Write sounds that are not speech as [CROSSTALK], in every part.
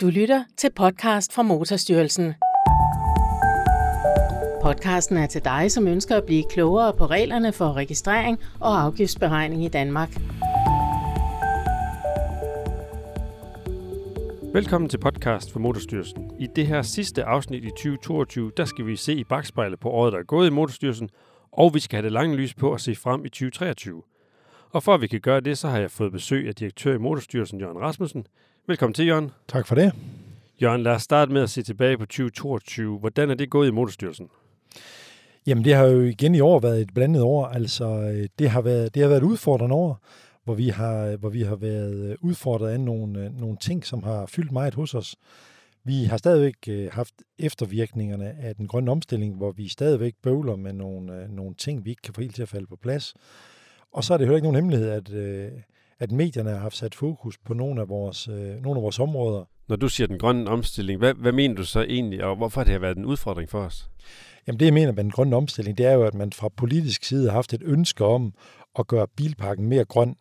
Du lytter til podcast fra Motorstyrelsen. Podcasten er til dig, som ønsker at blive klogere på reglerne for registrering og afgiftsberegning i Danmark. Velkommen til podcast for Motorstyrelsen. I det her sidste afsnit i 2022, der skal vi se i bagspejlet på året, der er gået i Motorstyrelsen, og vi skal have det lange lys på at se frem i 2023. Og for at vi kan gøre det, så har jeg fået besøg af direktør i Motorstyrelsen, Jørgen Rasmussen. Velkommen til, Jørgen. Tak for det. Jørgen, lad os starte med at se tilbage på 2022. Hvordan er det gået i Motorstyrelsen? Jamen, det har jo igen i år været et blandet år. Altså, øh, det har været, det har været et udfordrende år, hvor vi har, hvor vi har været øh, udfordret af nogle, øh, nogle ting, som har fyldt meget hos os. Vi har stadigvæk haft eftervirkningerne af den grønne omstilling, hvor vi stadigvæk bøvler med nogle, nogle ting, vi ikke kan få helt til at falde på plads. Og så er det heller ikke nogen hemmelighed, at, at medierne har haft sat fokus på nogle af vores, øh, nogle af vores områder. Når du siger den grønne omstilling, hvad, hvad mener du så egentlig, og hvorfor har det har været en udfordring for os? Jamen det, jeg mener med den grønne omstilling, det er jo, at man fra politisk side har haft et ønske om at gøre bilparken mere grøn.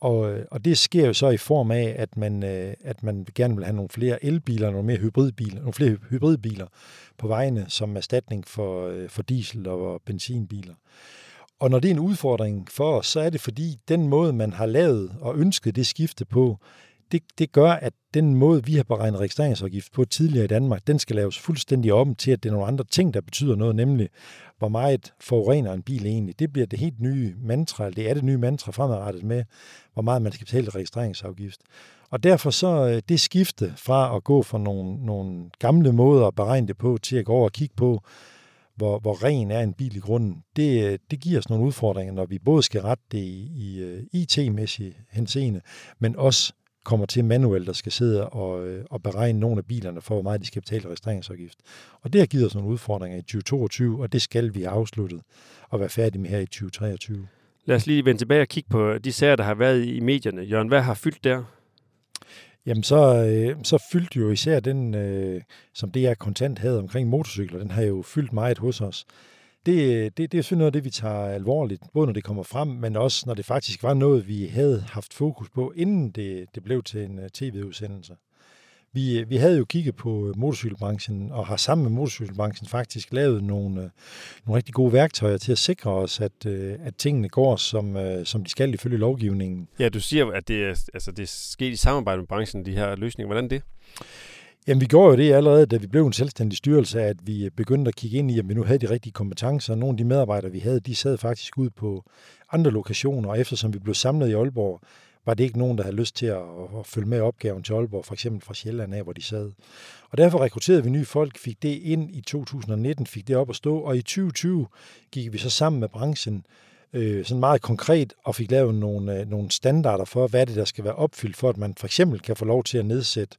Og, øh, og det sker jo så i form af, at man, øh, at man gerne vil have nogle flere elbiler, nogle mere hybridbiler, nogle flere hybridbiler på vejene som erstatning for, øh, for diesel- og benzinbiler. Og når det er en udfordring for os, så er det fordi, den måde, man har lavet og ønsket det skifte på, det, det gør, at den måde, vi har beregnet registreringsafgift på tidligere i Danmark, den skal laves fuldstændig om til, at det er nogle andre ting, der betyder noget, nemlig hvor meget forurener en bil egentlig. Det bliver det helt nye mantra, det er det nye mantra fremadrettet med, hvor meget man skal betale registreringsafgift. Og derfor så øh, det skifte fra at gå fra nogle, nogle gamle måder at beregne det på, til at gå over og kigge på, hvor, hvor ren er en bil i grunden, det, det giver os nogle udfordringer, når vi både skal rette det i, i øh, IT-mæssig henseende, men også kommer til manuelt, der skal sidde og, øh, og beregne nogle af bilerne for, hvor meget de skal betale registreringsafgift. Og det har givet os nogle udfordringer i 2022, og det skal vi have afsluttet og være færdige med her i 2023. Lad os lige vende tilbage og kigge på de sager, der har været i medierne. Jørgen, hvad har fyldt der? Jamen, så, øh, så fyldte jo især den, øh, som det er kontant havde omkring motorcykler, den har jo fyldt meget hos os. Det, øh, det, det er selvfølgelig noget af det, vi tager alvorligt, både når det kommer frem, men også når det faktisk var noget, vi havde haft fokus på, inden det, det blev til en øh, tv-udsendelse. Vi, vi havde jo kigget på motorcykelbranchen, og har sammen med motorcykelbranchen faktisk lavet nogle, øh, nogle rigtig gode værktøjer til at sikre os, at, øh, at tingene går, som, øh, som de skal ifølge lovgivningen. Ja, du siger, at det er, altså, det er sket i samarbejde med branchen, de her løsninger. Hvordan det? Jamen, vi gjorde jo det allerede, da vi blev en selvstændig styrelse, at vi begyndte at kigge ind i, at vi nu havde de rigtige kompetencer. Nogle af de medarbejdere, vi havde, de sad faktisk ud på andre lokationer, og eftersom vi blev samlet i Aalborg, var det ikke nogen, der havde lyst til at, at følge med opgaven til Aalborg, for eksempel fra Sjælland af, hvor de sad. Og derfor rekrutterede vi nye folk, fik det ind i 2019, fik det op at stå, og i 2020 gik vi så sammen med branchen øh, sådan meget konkret og fik lavet nogle, øh, nogle standarder for, hvad det der skal være opfyldt, for at man for eksempel kan få lov til at nedsætte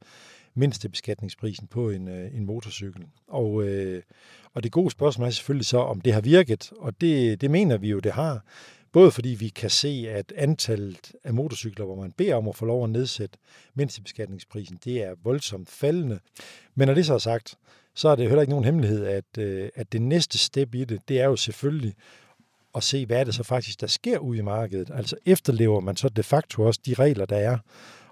mindstebeskatningsprisen på en, øh, en motorcykel. Og, øh, og det gode spørgsmål er selvfølgelig så, om det har virket, og det, det mener vi jo, det har. Både fordi vi kan se, at antallet af motorcykler, hvor man beder om at få lov at nedsætte mindstebeskatningsprisen, det er voldsomt faldende. Men når det så er sagt, så er det heller ikke nogen hemmelighed, at, øh, at det næste step i det, det er jo selvfølgelig at se, hvad er det så faktisk, der sker ude i markedet. Altså efterlever man så de facto også de regler, der er.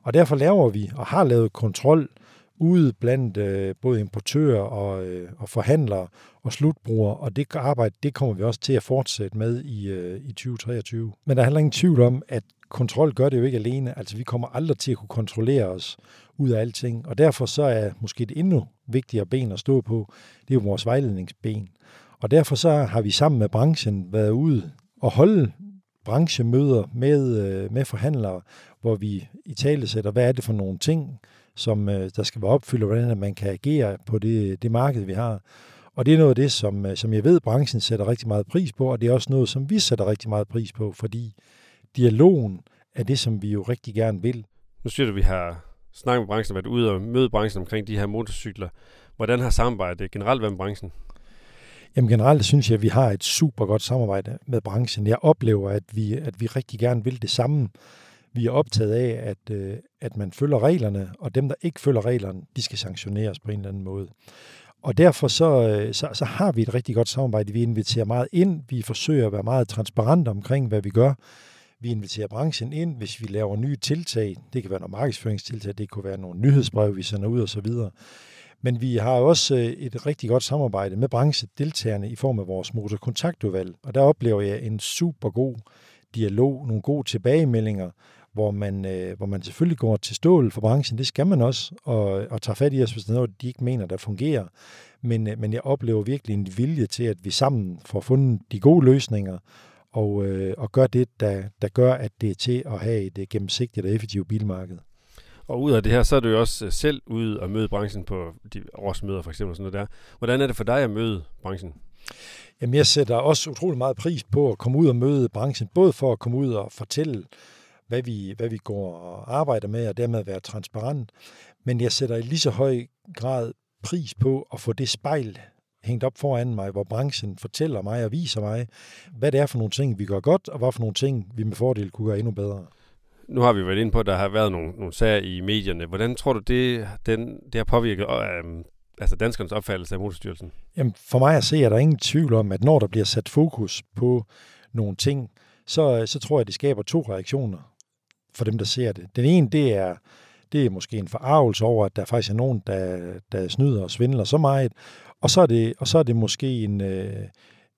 Og derfor laver vi og har lavet kontrol ude blandt øh, både importører og, øh, og forhandlere og slutbrugere, og det arbejde, det kommer vi også til at fortsætte med i, øh, i 2023. Men der er heller ingen tvivl om, at kontrol gør det jo ikke alene. Altså vi kommer aldrig til at kunne kontrollere os ud af alting, og derfor så er måske det endnu vigtigere ben at stå på, det er jo vores vejledningsben. Og derfor så har vi sammen med branchen været ude og holde branchemøder med, øh, med forhandlere, hvor vi i tale sætter, hvad er det for nogle ting, som øh, der skal være opfyldt, og hvordan man kan agere på det, det marked, vi har. Og det er noget af det, som, øh, som jeg ved, branchen sætter rigtig meget pris på, og det er også noget, som vi sætter rigtig meget pris på, fordi dialogen er det, som vi jo rigtig gerne vil. Nu siger du, at vi har snakket med branchen, været ude og møde branchen omkring de her motorcykler. Hvordan har samarbejdet generelt været med branchen? Jamen generelt synes jeg, at vi har et super godt samarbejde med branchen. Jeg oplever, at vi, at vi rigtig gerne vil det samme. Vi er optaget af, at, øh, at man følger reglerne, og dem, der ikke følger reglerne, de skal sanktioneres på en eller anden måde. Og derfor så, øh, så, så har vi et rigtig godt samarbejde. Vi inviterer meget ind, vi forsøger at være meget transparente omkring, hvad vi gør. Vi inviterer branchen ind, hvis vi laver nye tiltag. Det kan være nogle markedsføringstiltag, det kunne være nogle nyhedsbreve, vi sender ud osv. Men vi har også øh, et rigtig godt samarbejde med branchedeltagerne i form af vores motorkontaktudvalg. Og der oplever jeg en super god dialog, nogle gode tilbagemeldinger, hvor man, øh, hvor man selvfølgelig går til stål for branchen. Det skal man også, og, og tager fat i os, hvis der er noget, de ikke mener, der fungerer. Men, øh, men jeg oplever virkelig en vilje til, at vi sammen får fundet de gode løsninger, og, øh, og gør det, der, der gør, at det er til at have et øh, gennemsigtigt og effektivt bilmarked. Og ud af det her, så er du jo også øh, selv ude og møde branchen på de årsmøder for eksempel. Sådan noget der. Hvordan er det for dig at møde branchen? Jamen, jeg sætter også utrolig meget pris på at komme ud og møde branchen, både for at komme ud og fortælle, hvad vi, hvad vi går og arbejder med, og dermed være transparent. Men jeg sætter i lige så høj grad pris på at få det spejl hængt op foran mig, hvor branchen fortæller mig og viser mig, hvad det er for nogle ting, vi gør godt, og hvad for nogle ting, vi med fordel kunne gøre endnu bedre. Nu har vi været inde på, at der har været nogle, nogle sager i medierne. Hvordan tror du, det, den, det har påvirket øh, altså danskernes opfattelse af motorstyrelsen? Jamen, for mig at se, er der ingen tvivl om, at når der bliver sat fokus på nogle ting, så, så tror jeg, det skaber to reaktioner for dem, der ser det. Den ene, det er, det er måske en forarvelse over, at der faktisk er nogen, der, der snyder og svindler så meget, og så er det, og så er det måske en, øh,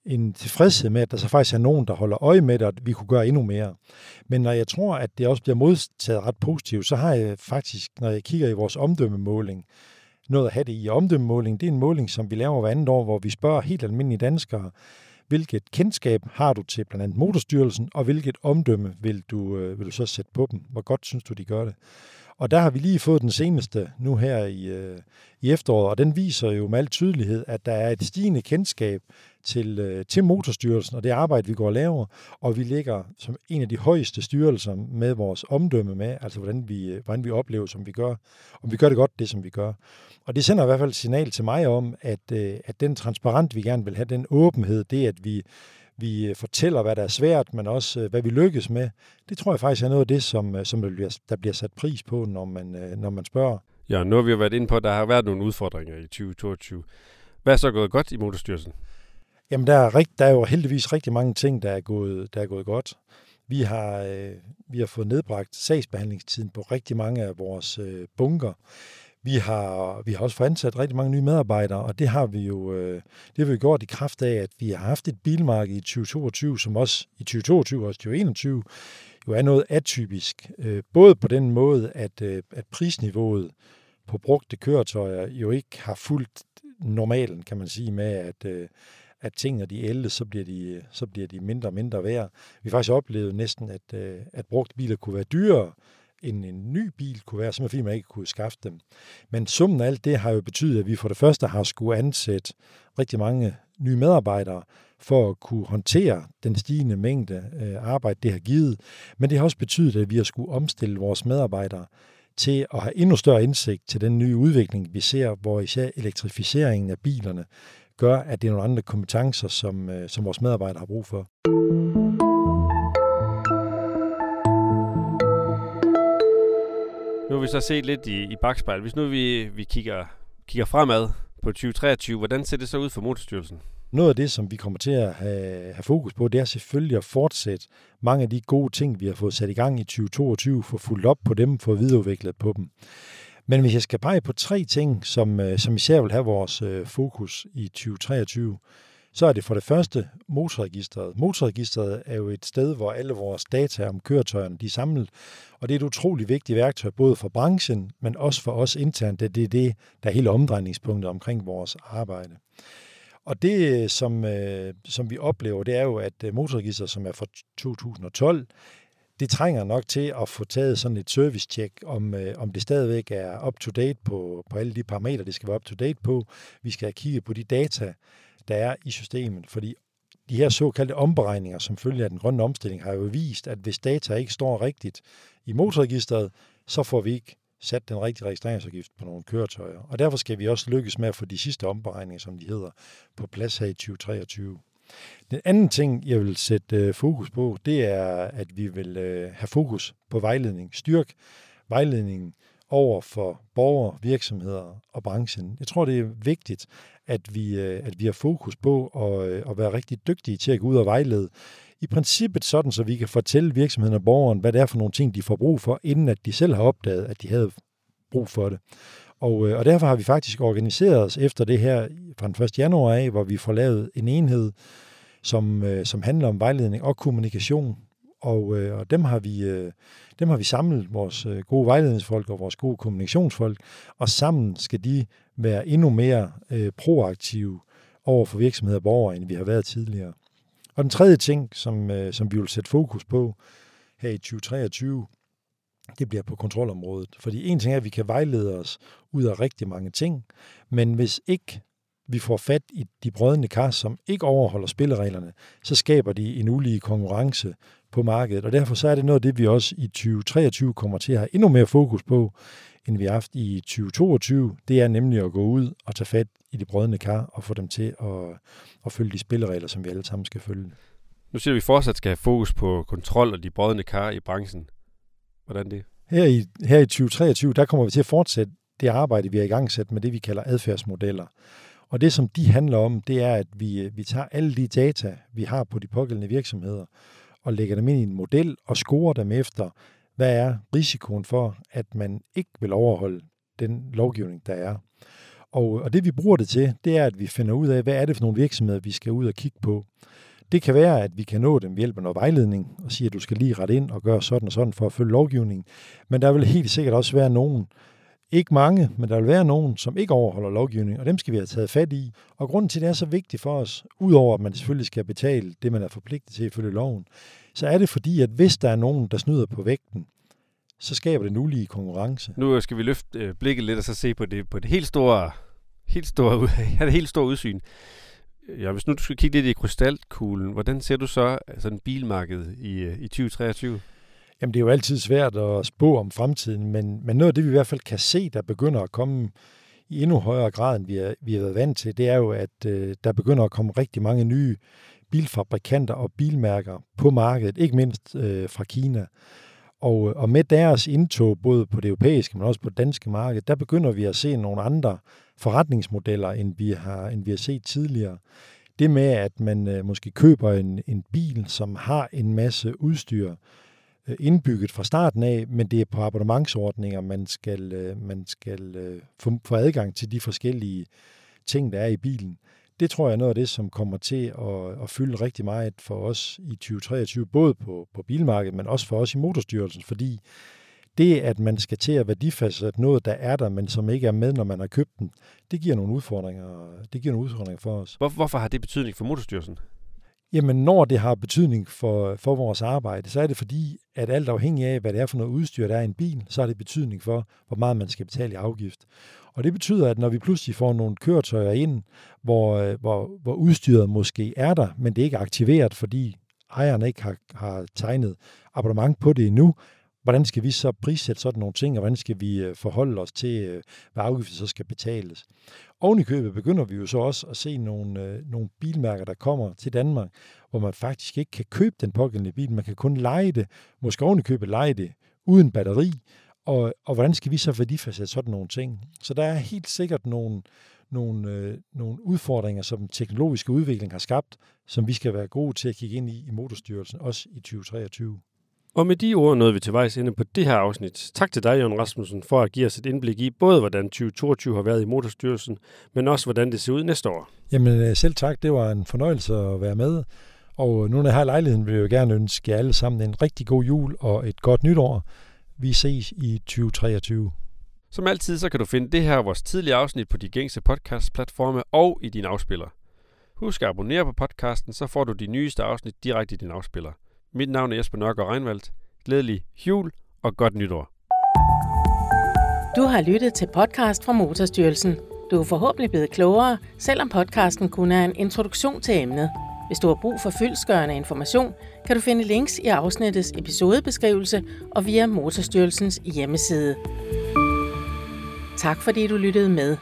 en tilfredshed med, at der så faktisk er nogen, der holder øje med det, at vi kunne gøre endnu mere. Men når jeg tror, at det også bliver modtaget ret positivt, så har jeg faktisk, når jeg kigger i vores omdømmemåling, noget at have det i omdømmemåling. Det er en måling, som vi laver hver andet år, hvor vi spørger helt almindelige danskere, hvilket kendskab har du til blandt andet motorstyrelsen, og hvilket omdømme vil du, øh, vil du så sætte på dem? Hvor godt synes du, de gør det? Og der har vi lige fået den seneste nu her i, øh, i efteråret, og den viser jo med al tydelighed, at der er et stigende kendskab til, øh, til motorstyrelsen og det arbejde, vi går og laver, og vi ligger som en af de højeste styrelser med vores omdømme med, altså hvordan vi, øh, hvordan vi oplever, som vi gør, om vi gør det godt, det som vi gør. Og det sender i hvert fald et signal til mig om, at, øh, at den transparent, vi gerne vil have, den åbenhed, det at vi vi øh, fortæller, hvad der er svært, men også øh, hvad vi lykkes med. Det tror jeg faktisk er noget af det, som, som der, bliver, der bliver sat pris på, når man, når man spørger. Ja, nu har vi jo været inde på, at der har været nogle udfordringer i 2022. Hvad er så gået godt i Motorstyrelsen? Jamen, der er, rigt, der er jo heldigvis rigtig mange ting, der er gået, der er gået godt. Vi har, øh, vi har fået nedbragt sagsbehandlingstiden på rigtig mange af vores øh, bunker. Vi har, vi har også fået ansat rigtig mange nye medarbejdere, og det har vi jo øh, det har vi gjort i kraft af, at vi har haft et bilmarked i 2022, som også i 2022 og også 2021 jo er noget atypisk. Øh, både på den måde, at, øh, at prisniveauet på brugte køretøjer jo ikke har fulgt normalen, kan man sige, med at, øh, at tingene de ældes, så bliver de, så bliver de mindre og mindre værd. Vi har faktisk oplevet næsten, at, øh, at brugte biler kunne være dyrere, end en ny bil kunne være, simpelthen fordi man ikke kunne skaffe dem. Men summen af alt det har jo betydet, at vi for det første har skulle ansætte rigtig mange nye medarbejdere for at kunne håndtere den stigende mængde øh, arbejde, det har givet. Men det har også betydet, at vi har skulle omstille vores medarbejdere til at have endnu større indsigt til den nye udvikling, vi ser, hvor især elektrificeringen af bilerne gør, at det er nogle andre kompetencer, som, øh, som vores medarbejdere har brug for. Nu har vi så set lidt i, i bagspejl. Hvis nu vi, vi kigger, kigger fremad på 2023, hvordan ser det så ud for Motorstyrelsen? Noget af det, som vi kommer til at have, have fokus på, det er selvfølgelig at fortsætte mange af de gode ting, vi har fået sat i gang i 2022, få fuldt op på dem, få videreudviklet på dem. Men hvis jeg skal pege på tre ting, som, øh, som især vil have vores øh, fokus i 2023, så er det for det første motorregistret. Motorregistret er jo et sted, hvor alle vores data om køretøjerne de er samlet, og det er et utroligt vigtigt værktøj, både for branchen, men også for os internt. Det er det, der er hele omdrejningspunktet omkring vores arbejde. Og det, øh, som, øh, som vi oplever, det er jo, at øh, motorregisteret, motorregistret, som er fra 2012, det trænger nok til at få taget sådan et service-check, om, øh, om det stadigvæk er up-to-date på, på alle de parametre, det skal være up-to-date på. Vi skal have kigget på de data, der er i systemet, fordi de her såkaldte omberegninger, som følger af den grønne omstilling, har jo vist, at hvis data ikke står rigtigt i motorregistret, så får vi ikke sat den rigtige registreringsafgift på nogle køretøjer. Og derfor skal vi også lykkes med at få de sidste omberegninger, som de hedder, på plads her i 2023. Den anden ting, jeg vil sætte øh, fokus på, det er, at vi vil øh, have fokus på vejledning. Styrk vejledningen over for borgere, virksomheder og branchen. Jeg tror, det er vigtigt, at vi, øh, at vi har fokus på at, øh, at være rigtig dygtige til at gå ud og vejlede. I princippet sådan, så vi kan fortælle virksomheden og borgeren, hvad det er for nogle ting, de får brug for, inden at de selv har opdaget, at de havde brug for det. Og, øh, og derfor har vi faktisk organiseret os efter det her fra den 1. januar af, hvor vi får lavet en enhed, som, øh, som handler om vejledning og kommunikation og, øh, og dem, har vi, øh, dem har vi samlet, vores øh, gode vejledningsfolk og vores gode kommunikationsfolk, og sammen skal de være endnu mere øh, proaktive over for virksomheder og borgere, end vi har været tidligere. Og den tredje ting, som, øh, som vi vil sætte fokus på her i 2023, det bliver på kontrolområdet. Fordi en ting er, at vi kan vejlede os ud af rigtig mange ting, men hvis ikke vi får fat i de brødende kar, som ikke overholder spillereglerne, så skaber de en ulige konkurrence på markedet. Og derfor så er det noget af det, vi også i 2023 kommer til at have endnu mere fokus på, end vi har haft i 2022. Det er nemlig at gå ud og tage fat i de brødende kar og få dem til at, at følge de spilleregler, som vi alle sammen skal følge. Nu siger vi fortsat skal have fokus på kontrol og de brødende kar i branchen. Hvordan det? Her i, her i 2023, der kommer vi til at fortsætte det arbejde, vi har i gang sat med det, vi kalder adfærdsmodeller. Og det, som de handler om, det er, at vi, øh, vi tager alle de data, vi har på de pågældende virksomheder, og lægger dem ind i en model og scorer dem efter, hvad er risikoen for, at man ikke vil overholde den lovgivning, der er. Og, og det vi bruger det til, det er, at vi finder ud af, hvad er det for nogle virksomheder, vi skal ud og kigge på. Det kan være, at vi kan nå dem ved hjælp af noget vejledning og sige, at du skal lige rette ind og gøre sådan og sådan for at følge lovgivningen. Men der vil helt sikkert også være nogen, ikke mange, men der vil være nogen, som ikke overholder lovgivningen, og dem skal vi have taget fat i. Og grunden til, at det er så vigtigt for os, udover at man selvfølgelig skal betale det, man er forpligtet til ifølge loven, så er det fordi, at hvis der er nogen, der snyder på vægten, så skaber det en ulige konkurrence. Nu øh, skal vi løfte øh, blikket lidt og så se på det, på det helt store, helt store, [LAUGHS] ja, det helt store udsyn. Ja, hvis nu du skal kigge lidt i krystalkuglen, hvordan ser du så altså, sådan bilmarkedet i, øh, i 2023? Jamen, det er jo altid svært at spå om fremtiden, men, men noget af det, vi i hvert fald kan se, der begynder at komme i endnu højere grad, end vi, er, vi har været vant til, det er jo, at øh, der begynder at komme rigtig mange nye bilfabrikanter og bilmærker på markedet, ikke mindst øh, fra Kina. Og, øh, og med deres indtog, både på det europæiske, men også på det danske marked, der begynder vi at se nogle andre forretningsmodeller, end vi har, end vi har set tidligere. Det med, at man øh, måske køber en, en bil, som har en masse udstyr, Øh, indbygget fra starten af, men det er på abonnementsordninger, man skal, øh, man skal øh, få, få adgang til de forskellige ting, der er i bilen. Det tror jeg er noget af det, som kommer til at, at fylde rigtig meget for os i 2023, både på, på bilmarkedet, men også for os i Motorstyrelsen, fordi det, at man skal til at værdifastsætte noget, der er der, men som ikke er med, når man har købt den, det giver nogle udfordringer, det giver nogle udfordringer for os. Hvor, hvorfor har det betydning for Motorstyrelsen? Jamen, når det har betydning for, for vores arbejde, så er det fordi, at alt afhængig af, hvad det er for noget udstyr, der er i en bil, så har det betydning for, hvor meget man skal betale i afgift. Og det betyder, at når vi pludselig får nogle køretøjer ind, hvor, hvor, hvor udstyret måske er der, men det er ikke aktiveret, fordi ejeren ikke har, har tegnet abonnement på det endnu, hvordan skal vi så prissætte sådan nogle ting, og hvordan skal vi øh, forholde os til, øh, hvad afgiften så skal betales. Oven i købet begynder vi jo så også at se nogle, øh, nogle bilmærker, der kommer til Danmark, hvor man faktisk ikke kan købe den pågældende bil. Man kan kun lege det, måske oven i købet lege det uden batteri, og, og hvordan skal vi så værdifastsætte sådan nogle ting? Så der er helt sikkert nogle, nogle, øh, nogle udfordringer, som den teknologiske udvikling har skabt, som vi skal være gode til at kigge ind i i Motorstyrelsen, også i 2023. Og med de ord nåede vi til vejs inde på det her afsnit. Tak til dig, Jon Rasmussen, for at give os et indblik i både, hvordan 2022 har været i Motorstyrelsen, men også, hvordan det ser ud næste år. Jamen øh, selv tak, det var en fornøjelse at være med. Og nu når jeg har lejligheden, vil jeg jo gerne ønske jer alle sammen en rigtig god jul og et godt nytår. Vi ses i 2023. Som altid, så kan du finde det her vores tidligere afsnit på de gængse podcast-platforme og i din afspiller. Husk at abonnere på podcasten, så får du de nyeste afsnit direkte i din afspiller. Mit navn er Jesper Nørgaard Reinvaldt. Glædelig jul og godt nytår. Du har lyttet til podcast fra Motorstyrelsen. Du er forhåbentlig blevet klogere, selvom podcasten kun er en introduktion til emnet. Hvis du har brug for fyldsgørende information, kan du finde links i afsnittets episodebeskrivelse og via Motorstyrelsens hjemmeside. Tak fordi du lyttede med.